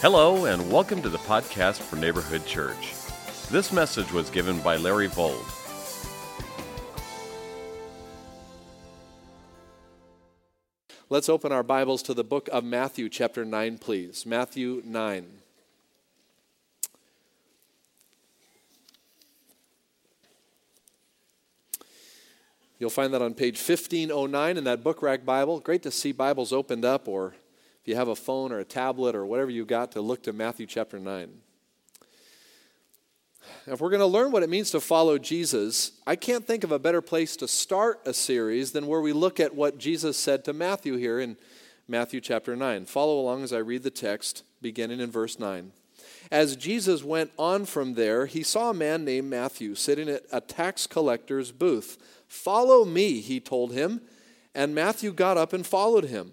Hello, and welcome to the podcast for Neighborhood Church. This message was given by Larry Vold. Let's open our Bibles to the book of Matthew, chapter 9, please. Matthew 9. You'll find that on page 1509 in that book rack Bible. Great to see Bibles opened up, or you have a phone or a tablet or whatever you got, to look to Matthew chapter 9. If we're going to learn what it means to follow Jesus, I can't think of a better place to start a series than where we look at what Jesus said to Matthew here in Matthew chapter 9. Follow along as I read the text, beginning in verse 9. As Jesus went on from there, he saw a man named Matthew sitting at a tax collector's booth. Follow me, he told him. And Matthew got up and followed him.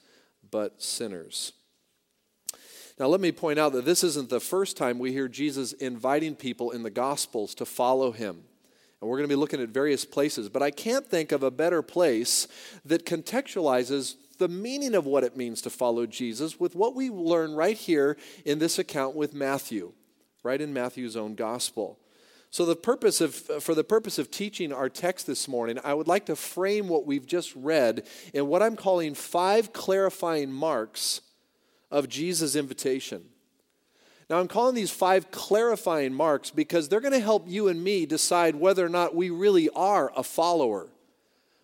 but sinners. Now, let me point out that this isn't the first time we hear Jesus inviting people in the Gospels to follow him. And we're going to be looking at various places, but I can't think of a better place that contextualizes the meaning of what it means to follow Jesus with what we learn right here in this account with Matthew right in Matthew's own gospel. So, the purpose of, uh, for the purpose of teaching our text this morning, I would like to frame what we've just read in what I'm calling five clarifying marks of Jesus' invitation. Now, I'm calling these five clarifying marks because they're going to help you and me decide whether or not we really are a follower.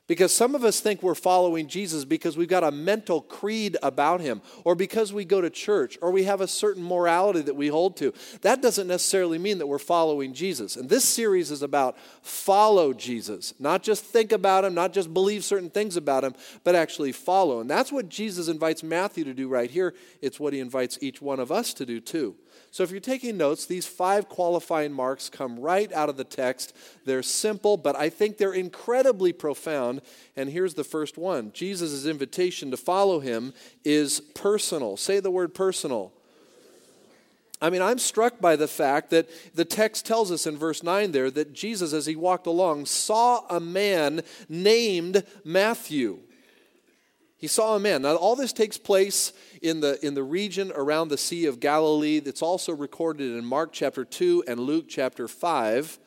Because some of us think we're following Jesus because we've got a mental creed about him, or because we go to church, or we have a certain morality that we hold to. That doesn't necessarily mean that we're following Jesus. And this series is about follow Jesus, not just think about him, not just believe certain things about him, but actually follow. And that's what Jesus invites Matthew to do right here. It's what he invites each one of us to do too. So if you're taking notes, these five qualifying marks come right out of the text. They're simple, but I think they're incredibly profound. And here's the first one Jesus' invitation to follow him is personal. Say the word personal. I mean, I'm struck by the fact that the text tells us in verse 9 there that Jesus, as he walked along, saw a man named Matthew. He saw a man. Now, all this takes place in the, in the region around the Sea of Galilee. It's also recorded in Mark chapter 2 and Luke chapter 5.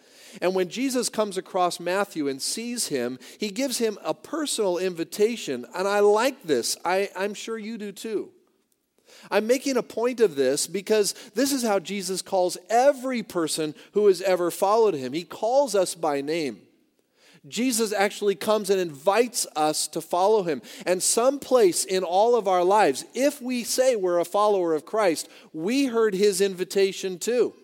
And when Jesus comes across Matthew and sees him, he gives him a personal invitation. And I like this. I, I'm sure you do too. I'm making a point of this because this is how Jesus calls every person who has ever followed him. He calls us by name. Jesus actually comes and invites us to follow him. And someplace in all of our lives, if we say we're a follower of Christ, we heard his invitation too.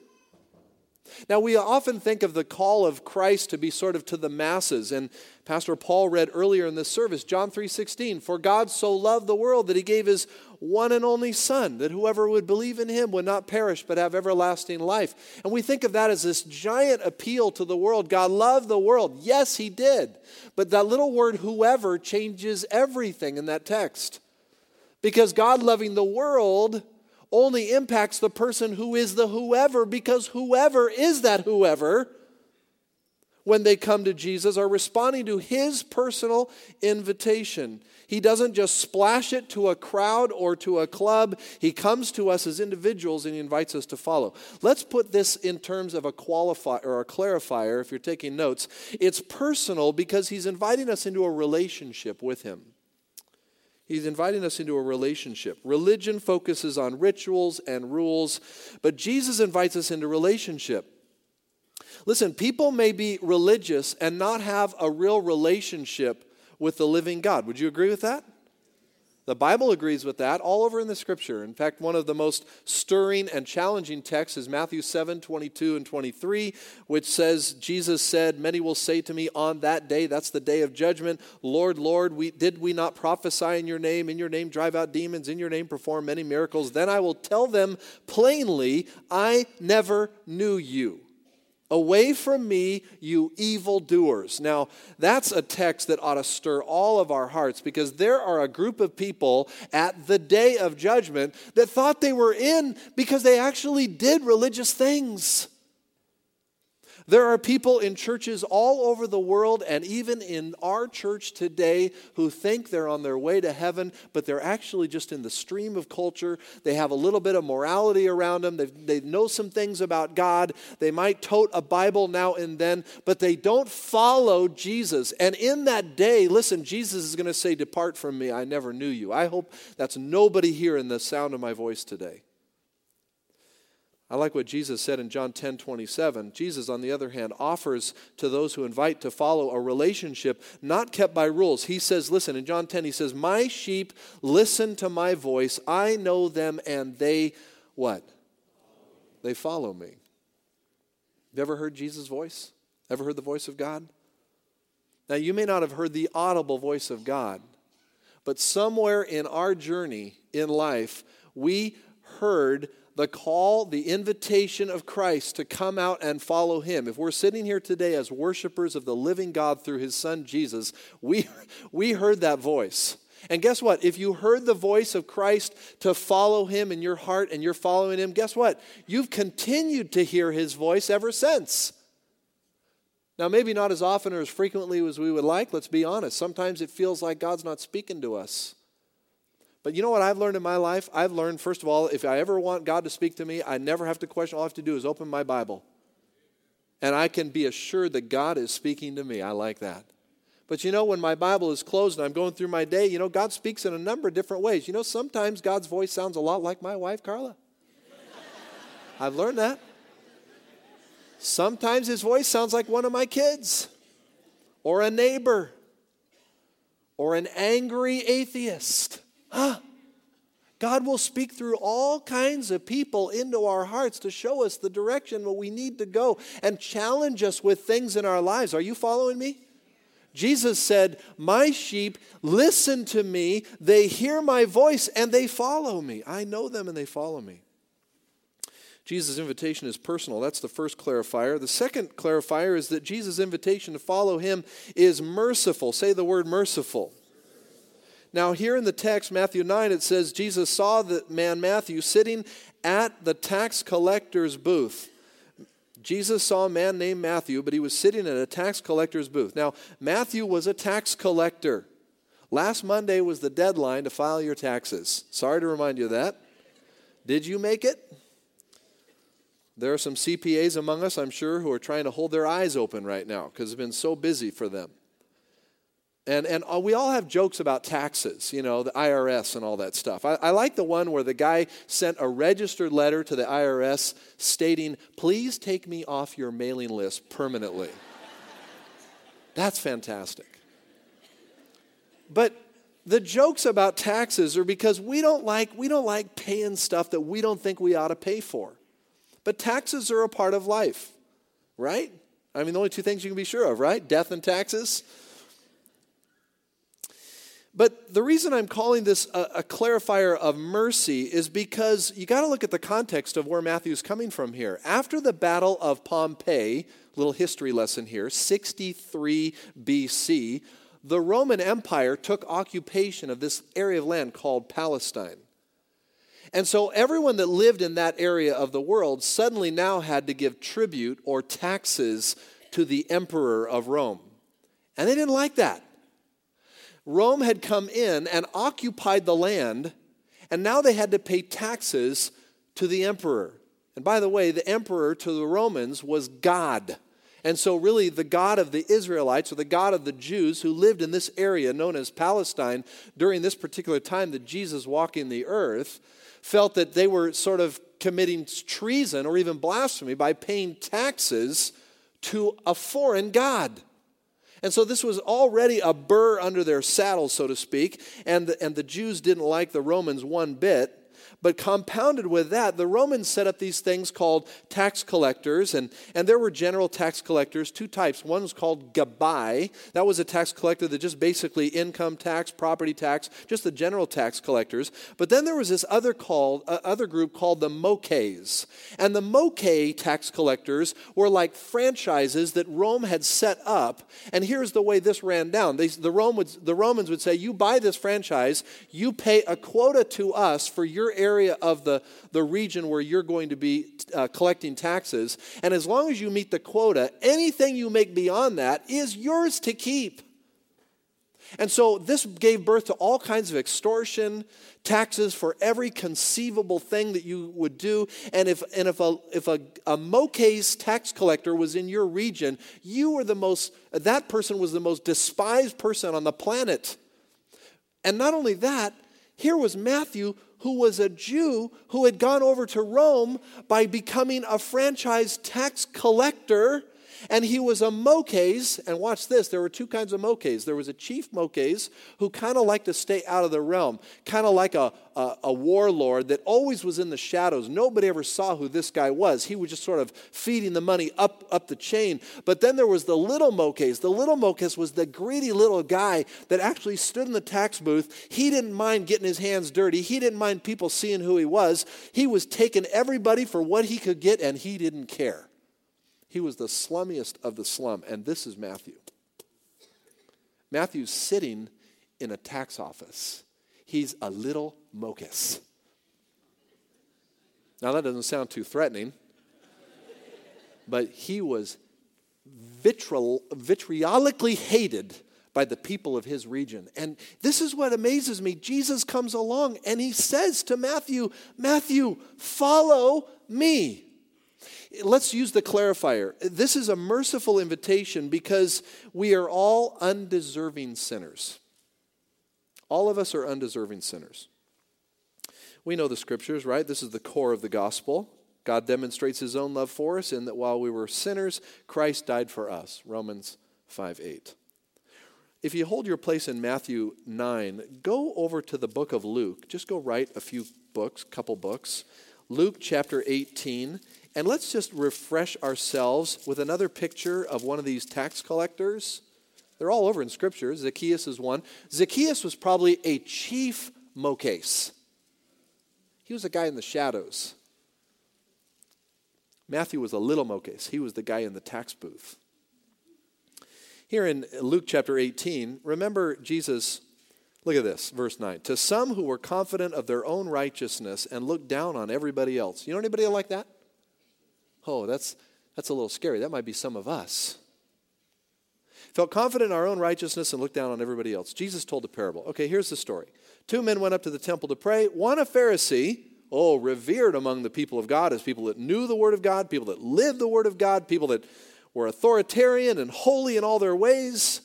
Now, we often think of the call of Christ to be sort of to the masses. And Pastor Paul read earlier in this service, John 3:16, "For God so loved the world that he gave his one and only son, that whoever would believe in him would not perish but have everlasting life." And we think of that as this giant appeal to the world. God loved the world. Yes, he did. But that little word whoever changes everything in that text. Because God loving the world only impacts the person who is the whoever because whoever is that whoever when they come to Jesus are responding to his personal invitation. He doesn't just splash it to a crowd or to a club. He comes to us as individuals and he invites us to follow. Let's put this in terms of a qualifier or a clarifier if you're taking notes. It's personal because he's inviting us into a relationship with him. He's inviting us into a relationship. Religion focuses on rituals and rules, but Jesus invites us into relationship. Listen, people may be religious and not have a real relationship with the living God. Would you agree with that? The Bible agrees with that all over in the scripture. In fact, one of the most stirring and challenging texts is Matthew 7 22 and 23, which says, Jesus said, Many will say to me on that day, that's the day of judgment, Lord, Lord, we, did we not prophesy in your name, in your name drive out demons, in your name perform many miracles? Then I will tell them plainly, I never knew you. Away from me, you evildoers. Now, that's a text that ought to stir all of our hearts because there are a group of people at the day of judgment that thought they were in because they actually did religious things. There are people in churches all over the world and even in our church today who think they're on their way to heaven, but they're actually just in the stream of culture. They have a little bit of morality around them. They've, they know some things about God. They might tote a Bible now and then, but they don't follow Jesus. And in that day, listen, Jesus is going to say, Depart from me, I never knew you. I hope that's nobody here in the sound of my voice today. I like what Jesus said in John 10 27. Jesus, on the other hand, offers to those who invite to follow a relationship not kept by rules. He says, Listen, in John 10, he says, My sheep listen to my voice. I know them, and they what? They follow me. You ever heard Jesus' voice? Ever heard the voice of God? Now, you may not have heard the audible voice of God, but somewhere in our journey in life, we heard the call, the invitation of Christ to come out and follow him. If we're sitting here today as worshipers of the living God through his son Jesus, we, we heard that voice. And guess what? If you heard the voice of Christ to follow him in your heart and you're following him, guess what? You've continued to hear his voice ever since. Now, maybe not as often or as frequently as we would like, let's be honest. Sometimes it feels like God's not speaking to us. But you know what I've learned in my life? I've learned, first of all, if I ever want God to speak to me, I never have to question. All I have to do is open my Bible. And I can be assured that God is speaking to me. I like that. But you know, when my Bible is closed and I'm going through my day, you know, God speaks in a number of different ways. You know, sometimes God's voice sounds a lot like my wife, Carla. I've learned that. Sometimes his voice sounds like one of my kids, or a neighbor, or an angry atheist. Huh? God will speak through all kinds of people into our hearts to show us the direction where we need to go and challenge us with things in our lives. Are you following me? Jesus said, My sheep listen to me, they hear my voice, and they follow me. I know them and they follow me. Jesus' invitation is personal. That's the first clarifier. The second clarifier is that Jesus' invitation to follow him is merciful. Say the word merciful. Now, here in the text, Matthew 9, it says Jesus saw the man Matthew sitting at the tax collector's booth. Jesus saw a man named Matthew, but he was sitting at a tax collector's booth. Now, Matthew was a tax collector. Last Monday was the deadline to file your taxes. Sorry to remind you of that. Did you make it? There are some CPAs among us, I'm sure, who are trying to hold their eyes open right now because it's been so busy for them. And, and uh, we all have jokes about taxes, you know, the IRS and all that stuff. I, I, like the one where the guy sent a registered letter to the IRS stating, please take me off your mailing list permanently. That's fantastic. But the jokes about taxes are because we don't like we don't like paying stuff that we don't think we ought to pay for. But taxes are a part of life, right? I mean, the only two things you can be sure of, right? Death and taxes. But the reason I'm calling this a, a clarifier of mercy is because you got to look at the context of where Matthew's coming from here. After the Battle of Pompeii, little history lesson here, 63 BC, the Roman Empire took occupation of this area of land called Palestine. And so everyone that lived in that area of the world suddenly now had to give tribute or taxes to the emperor of Rome. And they didn't like that. Rome had come in and occupied the land, and now they had to pay taxes to the emperor. And by the way, the emperor to the Romans was God. And so, really, the God of the Israelites or the God of the Jews who lived in this area known as Palestine during this particular time that Jesus walking the earth felt that they were sort of committing treason or even blasphemy by paying taxes to a foreign God. And so this was already a burr under their saddle, so to speak, and the, and the Jews didn't like the Romans one bit. But compounded with that, the Romans set up these things called tax collectors, and, and there were general tax collectors, two types. One was called Gabai. That was a tax collector that just basically income tax, property tax, just the general tax collectors. But then there was this other called uh, other group called the Mokays. And the Mokay tax collectors were like franchises that Rome had set up. And here's the way this ran down. They, the, Rome would, the Romans would say, you buy this franchise, you pay a quota to us for your area area of the, the region where you're going to be uh, collecting taxes. And as long as you meet the quota, anything you make beyond that is yours to keep. And so this gave birth to all kinds of extortion, taxes for every conceivable thing that you would do. And if, and if, a, if a, a Mokay's tax collector was in your region, you were the most, that person was the most despised person on the planet. And not only that, here was Matthew who was a Jew who had gone over to Rome by becoming a franchise tax collector. And he was a Mokes, and watch this, there were two kinds of Mokes. There was a chief Mokes who kind of liked to stay out of the realm, kind of like a, a, a, warlord that always was in the shadows. Nobody ever saw who this guy was. He was just sort of feeding the money up, up the chain. But then there was the little Mokes. The little Mokes was the greedy little guy that actually stood in the tax booth. He didn't mind getting his hands dirty, he didn't mind people seeing who he was. He was taking everybody for what he could get, and he didn't care. He was the slummiest of the slum, and this is Matthew. Matthew's sitting in a tax office. He's a little mocus. Now, that doesn't sound too threatening, but he was vitriol, vitriolically hated by the people of his region. And this is what amazes me. Jesus comes along and he says to Matthew, Matthew, follow me. Let's use the clarifier. This is a merciful invitation because we are all undeserving sinners. All of us are undeserving sinners. We know the scriptures, right? This is the core of the gospel. God demonstrates his own love for us in that while we were sinners, Christ died for us. Romans 5 8. If you hold your place in Matthew 9, go over to the book of Luke. Just go right a few books, couple books. Luke chapter 18 and let's just refresh ourselves with another picture of one of these tax collectors. They're all over in Scripture. Zacchaeus is one. Zacchaeus was probably a chief mocase. He was a guy in the shadows. Matthew was a little mocase. He was the guy in the tax booth. Here in Luke chapter 18, remember Jesus, look at this, verse 9. To some who were confident of their own righteousness and looked down on everybody else. You know anybody like that? Oh, that's, that's a little scary. That might be some of us. Felt confident in our own righteousness and looked down on everybody else. Jesus told a parable. Okay, here's the story. Two men went up to the temple to pray. One, a Pharisee, oh, revered among the people of God as people that knew the Word of God, people that lived the Word of God, people that were authoritarian and holy in all their ways.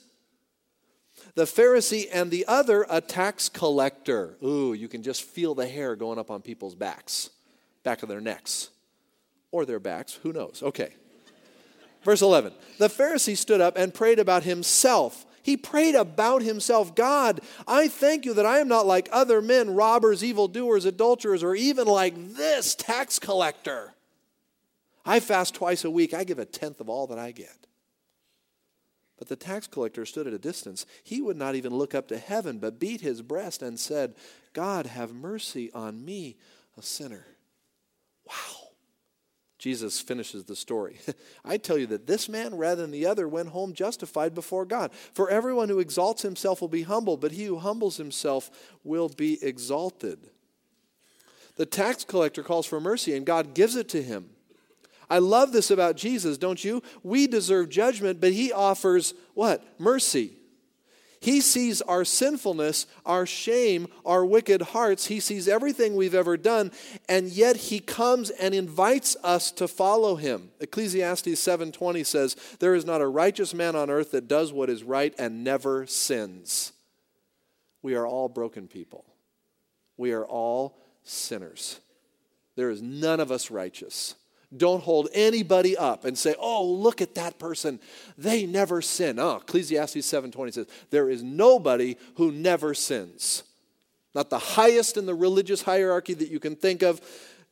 The Pharisee and the other, a tax collector. Ooh, you can just feel the hair going up on people's backs, back of their necks or their backs, who knows? Okay. Verse 11 The Pharisee stood up and prayed about himself. He prayed about himself God, I thank you that I am not like other men, robbers, evildoers, adulterers, or even like this tax collector. I fast twice a week, I give a tenth of all that I get. But the tax collector stood at a distance. He would not even look up to heaven, but beat his breast and said, God, have mercy on me, a sinner. Wow. Jesus finishes the story. I tell you that this man, rather than the other, went home justified before God. For everyone who exalts himself will be humbled, but he who humbles himself will be exalted. The tax collector calls for mercy, and God gives it to him. I love this about Jesus, don't you? We deserve judgment, but he offers what? Mercy. He sees our sinfulness, our shame, our wicked hearts. He sees everything we've ever done, and yet he comes and invites us to follow him. Ecclesiastes 7:20 says, "There is not a righteous man on earth that does what is right and never sins." We are all broken people. We are all sinners. There is none of us righteous. Don't hold anybody up and say, "Oh, look at that person. They never sin." Oh, Ecclesiastes 7:20 says, "There is nobody who never sins." Not the highest in the religious hierarchy that you can think of.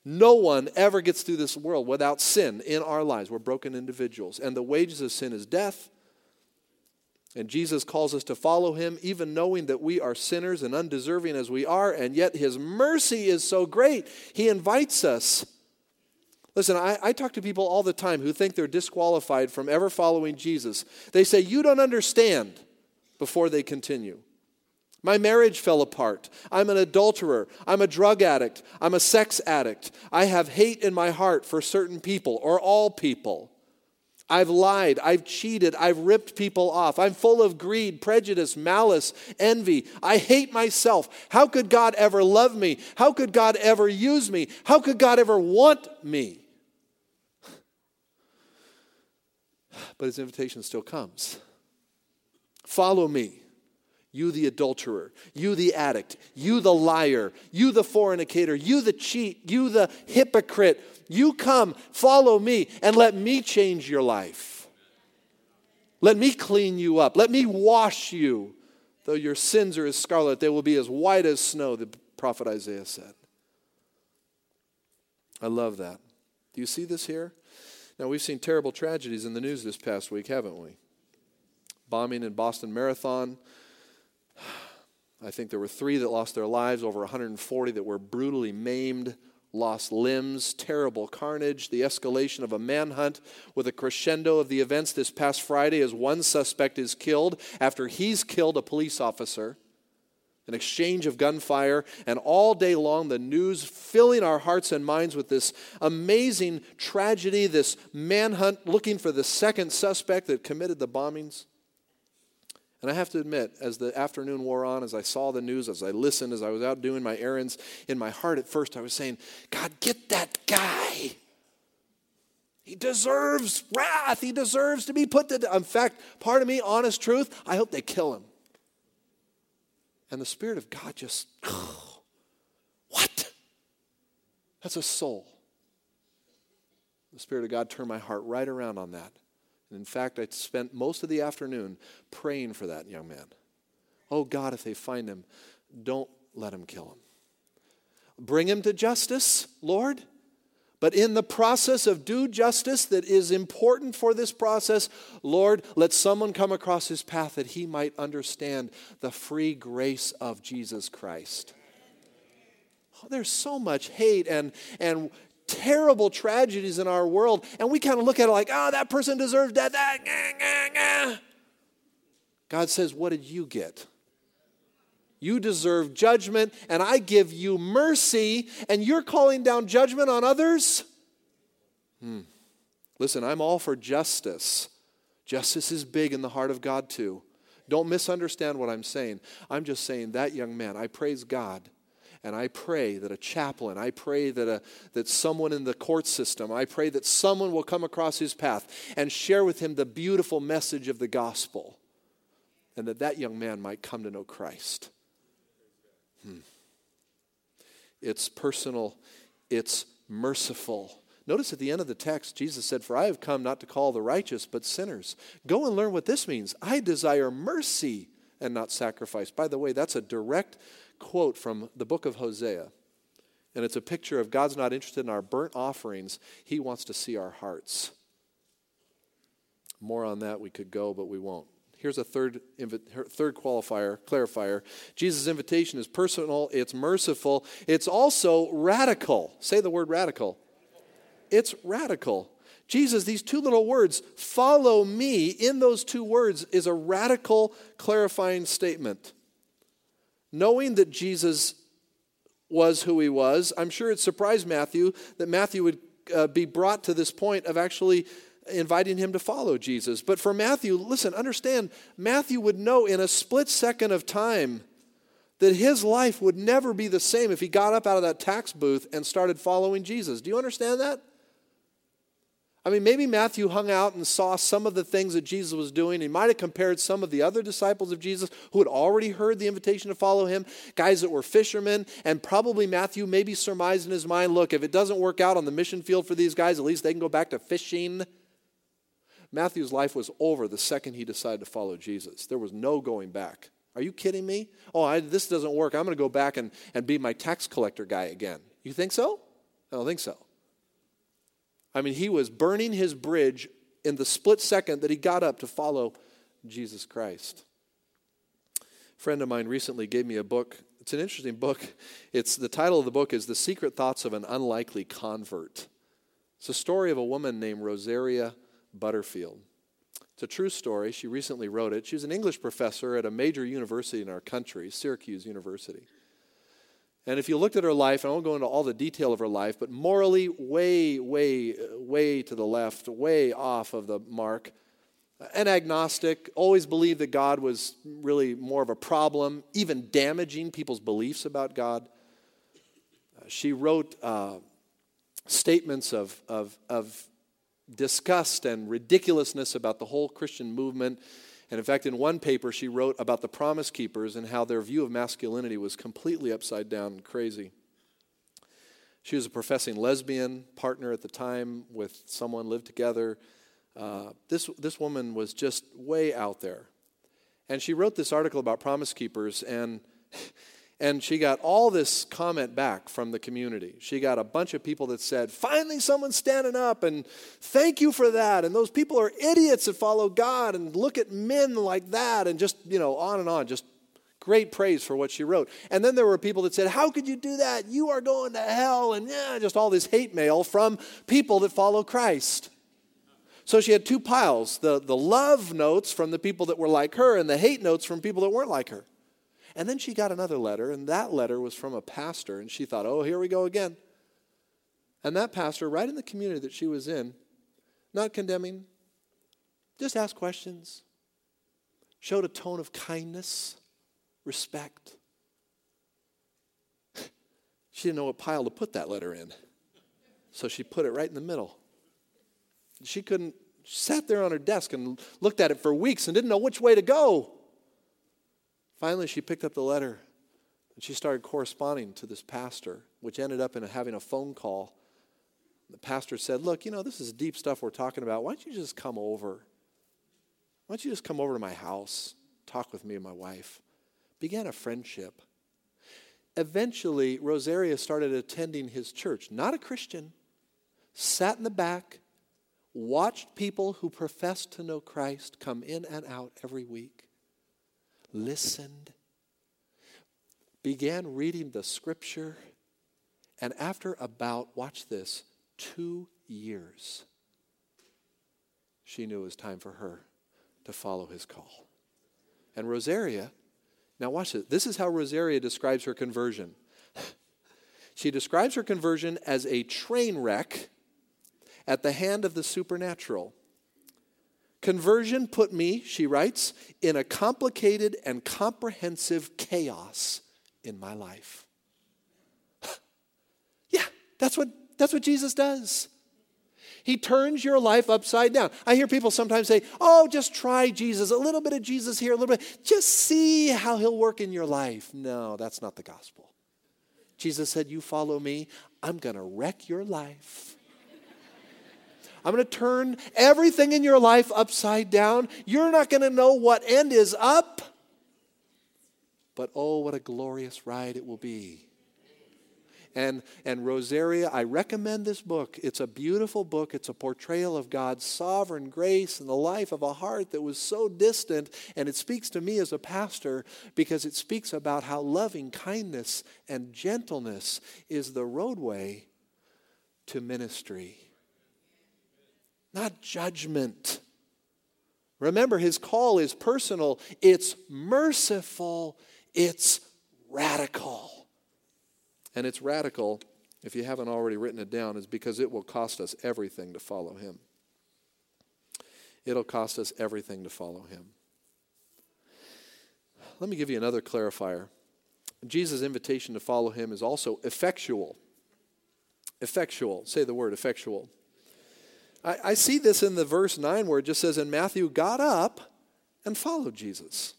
No one ever gets through this world without sin in our lives. We're broken individuals, and the wages of sin is death. And Jesus calls us to follow him, even knowing that we are sinners and undeserving as we are, and yet his mercy is so great. He invites us. Listen, I, I, talk to people all the time who think they're disqualified from ever following Jesus. They say, You don't understand, before they continue. My marriage fell apart. I'm an adulterer. I'm a drug addict. I'm a sex addict. I have hate in my heart for certain people or all people. I've lied. I've cheated. I've ripped people off. I'm full of greed, prejudice, malice, envy. I hate myself. How could God ever love me? How could God ever use me? How could God ever want me? But his invitation still comes. Follow me. You, the adulterer, you, the addict, you, the liar, you, the fornicator, you, the cheat, you, the hypocrite, you come, follow me, and let me change your life. Let me clean you up. Let me wash you. Though your sins are as scarlet, they will be as white as snow, the prophet Isaiah said. I love that. Do you see this here? Now, we've seen terrible tragedies in the news this past week, haven't we? Bombing in Boston Marathon, I think there were three that lost their lives, over 140 that were brutally maimed, lost limbs, terrible carnage, the escalation of a manhunt with a crescendo of the events this past Friday as one suspect is killed after he's killed a police officer. An exchange of gunfire, and all day long the news filling our hearts and minds with this amazing tragedy, this manhunt looking for the second suspect that committed the bombings. And I have to admit, as the afternoon wore on, as I saw the news, as I listened, as I was out doing my errands, in my heart at first I was saying, God, get that guy. He deserves wrath. He deserves to be put to death. In fact, part of me, honest truth, I hope they kill him. And the Spirit of God just, what? That's a soul. The Spirit of God turned my heart right around on that. And in fact, I spent most of the afternoon praying for that young man. Oh God, if they find him, don't let him kill him. Bring him to justice, Lord. But in the process of due justice that is important for this process, Lord, let someone come across his path that he might understand the free grace of Jesus Christ. Oh, there's so much hate and, and terrible tragedies in our world, and we kind of look at it like, oh, that person deserves death. That. God says, What did you get? You deserve judgment, and I give you mercy, and you're calling down judgment on others? Hmm. Listen, I'm all for justice. Justice is big in the heart of God, too. Don't misunderstand what I'm saying. I'm just saying that young man, I praise God and I pray that a chaplain, I pray that, a, that someone in the court system, I pray that someone will come across his path and share with him the beautiful message of the gospel. And that that young man might come to know Christ. Hmm. It's personal, it's merciful. Notice at the end of the text, Jesus said, For I have come not to call the righteous, but sinners. Go and learn what this means. I desire mercy and not sacrifice. By the way, that's a direct quote from the book of Hosea. And it's a picture of God's not interested in our burnt offerings, He wants to see our hearts. More on that we could go, but we won't. Here's a third, third qualifier, clarifier. Jesus' invitation is personal, it's merciful, it's also radical. Say the word radical. It's radical. Jesus, these two little words, follow me, in those two words is a radical clarifying statement knowing that Jesus was who he was, I'm sure it surprised Matthew that Matthew would uh, be brought to this point of actually inviting him to follow Jesus. But for Matthew, listen, understand, Matthew would know in a split second of time that his life would never be the same if he got up out of that tax booth and started following Jesus. Do you understand that? I mean, maybe Matthew hung out and saw some of the things that Jesus was doing. He might have compared some of the other disciples of Jesus who had already heard the invitation to follow him, guys that were fishermen, and probably Matthew maybe surmised in his mind look, if it doesn't work out on the mission field for these guys, at least they can go back to fishing. Matthew's life was over the second he decided to follow Jesus. There was no going back. Are you kidding me? Oh, I, this doesn't work. I'm going to go back and, and be my tax collector guy again. You think so? I don't think so. I mean, he was burning his bridge in the split second that he got up to follow Jesus Christ. A friend of mine recently gave me a book. It's an interesting book. It's the title of the book is The Secret Thoughts of an Unlikely Convert. It's a story of a woman named Rosaria Butterfield. It's a true story. She recently wrote it. She was an English professor at a major university in our country, Syracuse University. And if you looked at her life, I won't go into all the detail of her life, but morally, way, way, way to the left, way off of the mark. An agnostic, always believed that God was really more of a problem, even damaging people's beliefs about God. Uh, she wrote uh, statements of, of, of disgust and ridiculousness about the whole Christian movement. And in fact, in one paper, she wrote about the promise keepers and how their view of masculinity was completely upside down and crazy. She was a professing lesbian partner at the time with someone, lived together. Uh, this, this woman was just way out there. And she wrote this article about promise keepers, and And she got all this comment back from the community. She got a bunch of people that said, finally, someone's standing up, and thank you for that. And those people are idiots that follow God, and look at men like that, and just, you know, on and on. Just great praise for what she wrote. And then there were people that said, How could you do that? You are going to hell. And yeah, just all this hate mail from people that follow Christ. So she had two piles the, the love notes from the people that were like her, and the hate notes from people that weren't like her. And then she got another letter, and that letter was from a pastor, and she thought, oh, here we go again. And that pastor, right in the community that she was in, not condemning, just asked questions, showed a tone of kindness, respect. She didn't know what pile to put that letter in, so she put it right in the middle. She couldn't, she sat there on her desk and looked at it for weeks and didn't know which way to go. Finally, she picked up the letter and she started corresponding to this pastor, which ended up in having a phone call. The pastor said, Look, you know, this is deep stuff we're talking about. Why don't you just come over? Why don't you just come over to my house, talk with me and my wife? Began a friendship. Eventually, Rosaria started attending his church, not a Christian, sat in the back, watched people who professed to know Christ come in and out every week listened, began reading the scripture, and after about, watch this, two years, she knew it was time for her to follow his call. And Rosaria, now watch this. This is how Rosaria describes her conversion. she describes her conversion as a train wreck at the hand of the supernatural. Conversion put me, she writes, in a complicated and comprehensive chaos in my life. yeah, that's what, that's what Jesus does. He turns your life upside down. I hear people sometimes say, Oh, just try Jesus, a little bit of Jesus here, a little bit. Just see how he'll work in your life. No, that's not the gospel. Jesus said, You follow me, I'm going to wreck your life. I'm going to turn everything in your life upside down. You're not going to know what end is up. But oh, what a glorious ride it will be. And, and Rosaria, I recommend this book. It's a beautiful book. It's a portrayal of God's sovereign grace and the life of a heart that was so distant. And it speaks to me as a pastor because it speaks about how loving kindness and gentleness is the roadway to ministry not judgment. Remember, his call is personal, it's merciful, it's radical. And it's radical, if you haven't already written it down, is because it will cost us everything to follow him. It'll cost us everything to follow him. Let me give you another clarifier. Jesus' invitation to follow him is also effectual. Effectual. Say the word effectual. I, I see this in the verse 9 where it just says, And Matthew got up and followed Jesus.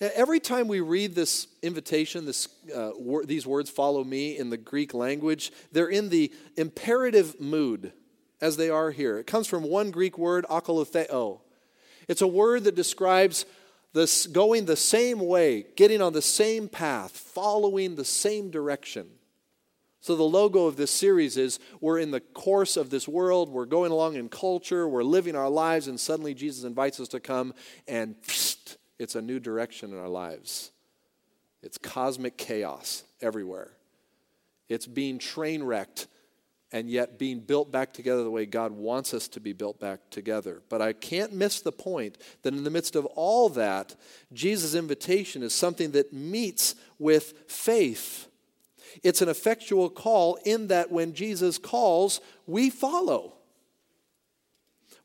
Every time we read this invitation, this, uh, wor- these words, follow me, in the Greek language, they're in the imperative mood, as they are here. It comes from one Greek word, akolutheo. It's a word that describes this going the same way, getting on the same path, following the same direction. So, the logo of this series is we're in the course of this world, we're going along in culture, we're living our lives, and suddenly Jesus invites us to come and it's a new direction in our lives. It's cosmic chaos everywhere. It's being train wrecked and yet being built back together the way God wants us to be built back together. But I can't miss the point that in the midst of all that, Jesus' invitation is something that meets with faith. It's an effectual call in that when Jesus calls, we follow.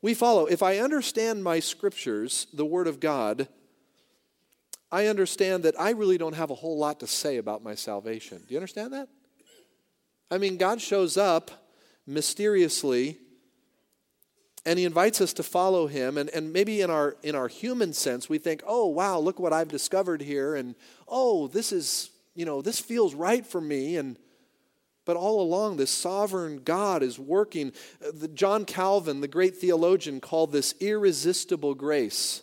We follow. If I understand my scriptures, the Word of God, I understand that I really don't have a whole lot to say about my salvation. Do you understand that? I mean, God shows up mysteriously and he invites us to follow him and, and maybe in our in our human sense we think oh wow look what i've discovered here and oh this is you know this feels right for me and but all along this sovereign god is working uh, john calvin the great theologian called this irresistible grace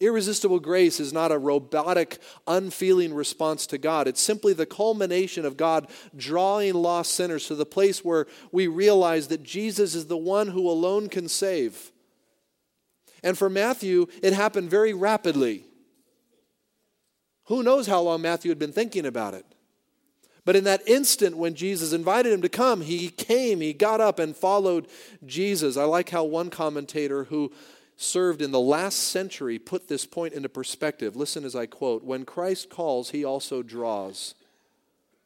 Irresistible grace is not a robotic, unfeeling response to God. It's simply the culmination of God drawing lost sinners to the place where we realize that Jesus is the one who alone can save. And for Matthew, it happened very rapidly. Who knows how long Matthew had been thinking about it? But in that instant when Jesus invited him to come, he came, he got up and followed Jesus. I like how one commentator who served in the last century put this point into perspective. Listen as I quote When Christ calls, he also draws.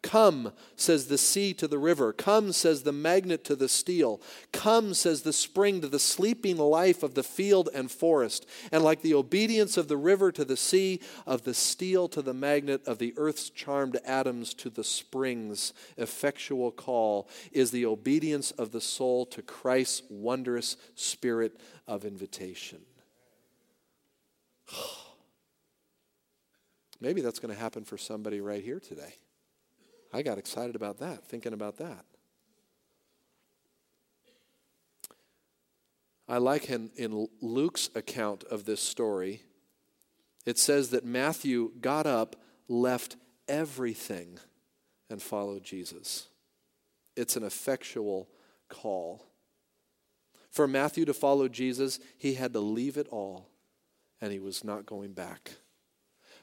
Come, says the sea to the river. Come, says the magnet to the steel. Come, says the spring to the sleeping life of the field and forest. And like the obedience of the river to the sea, of the steel to the magnet, of the earth's charmed atoms to the spring's effectual call, is the obedience of the soul to Christ's wondrous spirit of invitation. Maybe that's going to happen for somebody right here today. I got excited about that, thinking about that. I like in, in Luke's account of this story, it says that Matthew got up, left everything, and followed Jesus. It's an effectual call. For Matthew to follow Jesus, he had to leave it all, and he was not going back.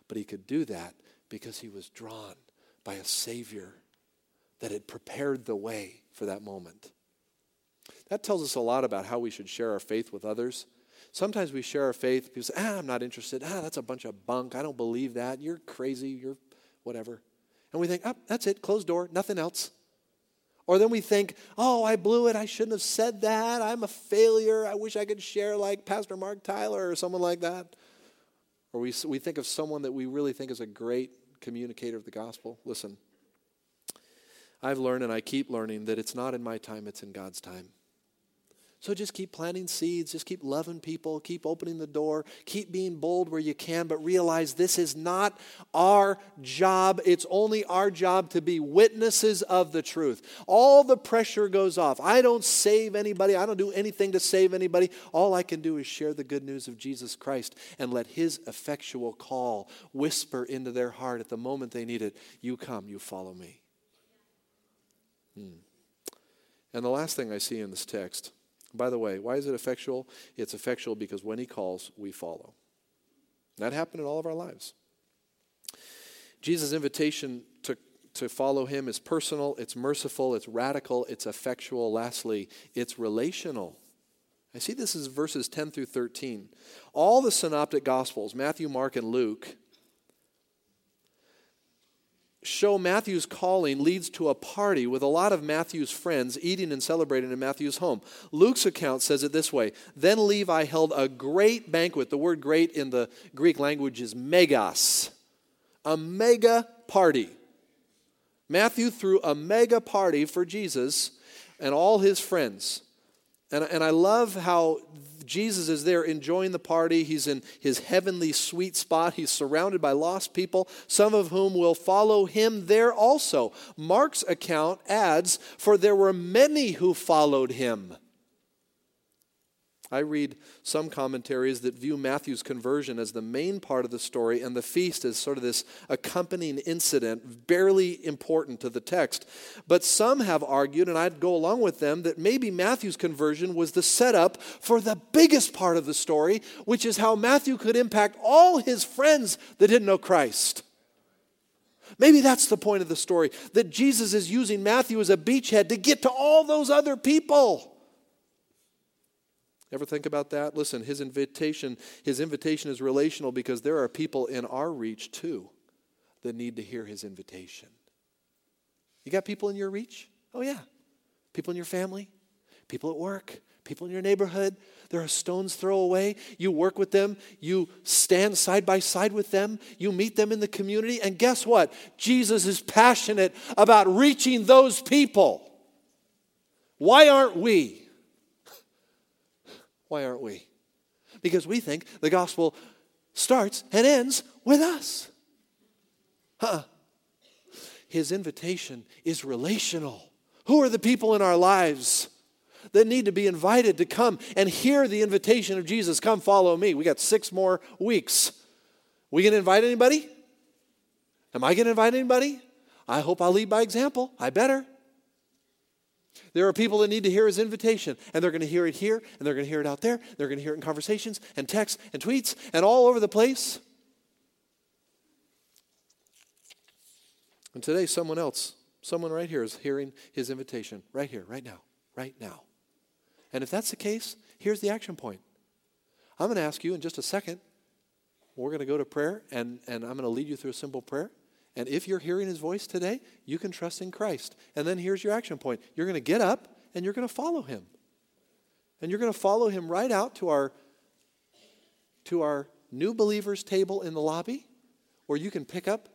But he could do that because he was drawn by a Savior that had prepared the way for that moment. That tells us a lot about how we should share our faith with others. Sometimes we share our faith, people say, ah, I'm not interested. Ah, that's a bunch of bunk. I don't believe that. You're crazy. You're whatever. And we think, oh, that's it, closed door, nothing else. Or then we think, oh, I blew it. I shouldn't have said that. I'm a failure. I wish I could share like Pastor Mark Tyler or someone like that. Or we, we think of someone that we really think is a great communicator of the gospel. Listen, I've learned and I keep learning that it's not in my time, it's in God's time. So just keep planting seeds, just keep loving people, keep opening the door, keep being bold where you can, but realize this is not our job. It's only our job to be witnesses of the truth. All the pressure goes off. I don't save anybody, I don't do anything to save anybody. All I can do is share the good news of Jesus Christ and let his effectual call whisper into their heart at the moment they need it You come, you follow me. Hmm. And the last thing I see in this text by the way, why is it effectual? It's effectual because when he calls, we follow. That happened in all of our lives. Jesus' invitation to, to follow him is personal, it's merciful, it's radical, it's effectual. Lastly, it's relational. I see this is verses 10 through 13. All the synoptic gospels, Matthew, Mark, and Luke, show Matthew's calling leads to a party with a lot of Matthew's friends eating and celebrating in Matthew's home. Luke's account says it this way Then Levi held a great banquet. The word great in the Greek language is megas, a mega party. Matthew threw a mega party for Jesus and all his friends. And, and I love how Jesus is there enjoying the party. He's in his heavenly sweet spot. He's surrounded by lost people, some of whom will follow him there also. Mark's account adds, For there were many who followed him. I read some commentaries that view Matthew's conversion as the main part of the story and the feast as sort of this accompanying incident, barely important to the text. But some have argued, and I'd go along with them, that maybe Matthew's conversion was the setup for the biggest part of the story, which is how Matthew could impact all his friends that didn't know Christ. Maybe that's the point of the story that Jesus is using Matthew as a beachhead to get to all those other people. Ever think about that? Listen, his invitation, his invitation is relational because there are people in our reach too that need to hear his invitation. You got people in your reach? Oh yeah. People in your family, people at work, people in your neighborhood. There are stones throw away. You work with them, you stand side by side with them, you meet them in the community, and guess what? Jesus is passionate about reaching those people. Why aren't we? Why aren't we? Because we think the gospel starts and ends with us. Huh. His invitation is relational. Who are the people in our lives that need to be invited to come and hear the invitation of Jesus? Come follow me. We got six more weeks. We to invite anybody? Am I to invite anybody? I hope I'll lead by example. I better. There are people that need to hear his invitation, and they're going to hear it here, and they're going to hear it out there. They're going to hear it in conversations and texts and tweets and all over the place. And today, someone else, someone right here is hearing his invitation, right here, right now, right now. And if that's the case, here's the action point. I'm going to ask you in just a second, we're going to go to prayer, and, and I'm going to lead you through a simple prayer. And if you're hearing his voice today, you can trust in Christ. And then here's your action point you're going to get up and you're going to follow him. And you're going to follow him right out to our, to our new believers table in the lobby where you can pick up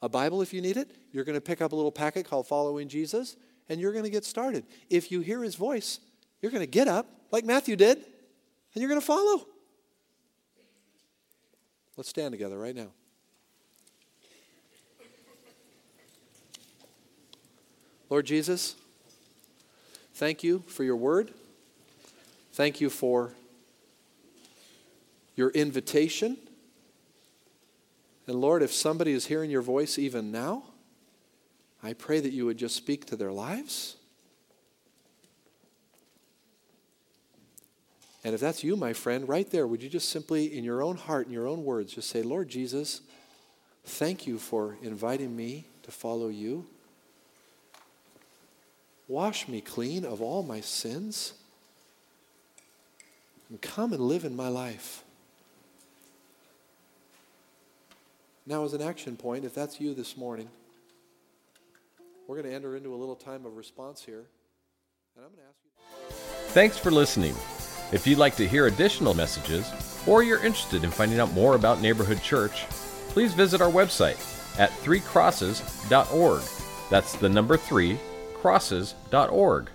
a Bible if you need it. You're going to pick up a little packet called Following Jesus and you're going to get started. If you hear his voice, you're going to get up like Matthew did and you're going to follow. Let's stand together right now. Lord Jesus, thank you for your word. Thank you for your invitation. And Lord, if somebody is hearing your voice even now, I pray that you would just speak to their lives. And if that's you, my friend, right there, would you just simply, in your own heart, in your own words, just say, Lord Jesus, thank you for inviting me to follow you. Wash me clean of all my sins and come and live in my life. Now, as an action point, if that's you this morning, we're going to enter into a little time of response here. And I'm going to ask you. Thanks for listening. If you'd like to hear additional messages, or you're interested in finding out more about Neighborhood Church, please visit our website at threecrosses.org. That's the number three crosses.org.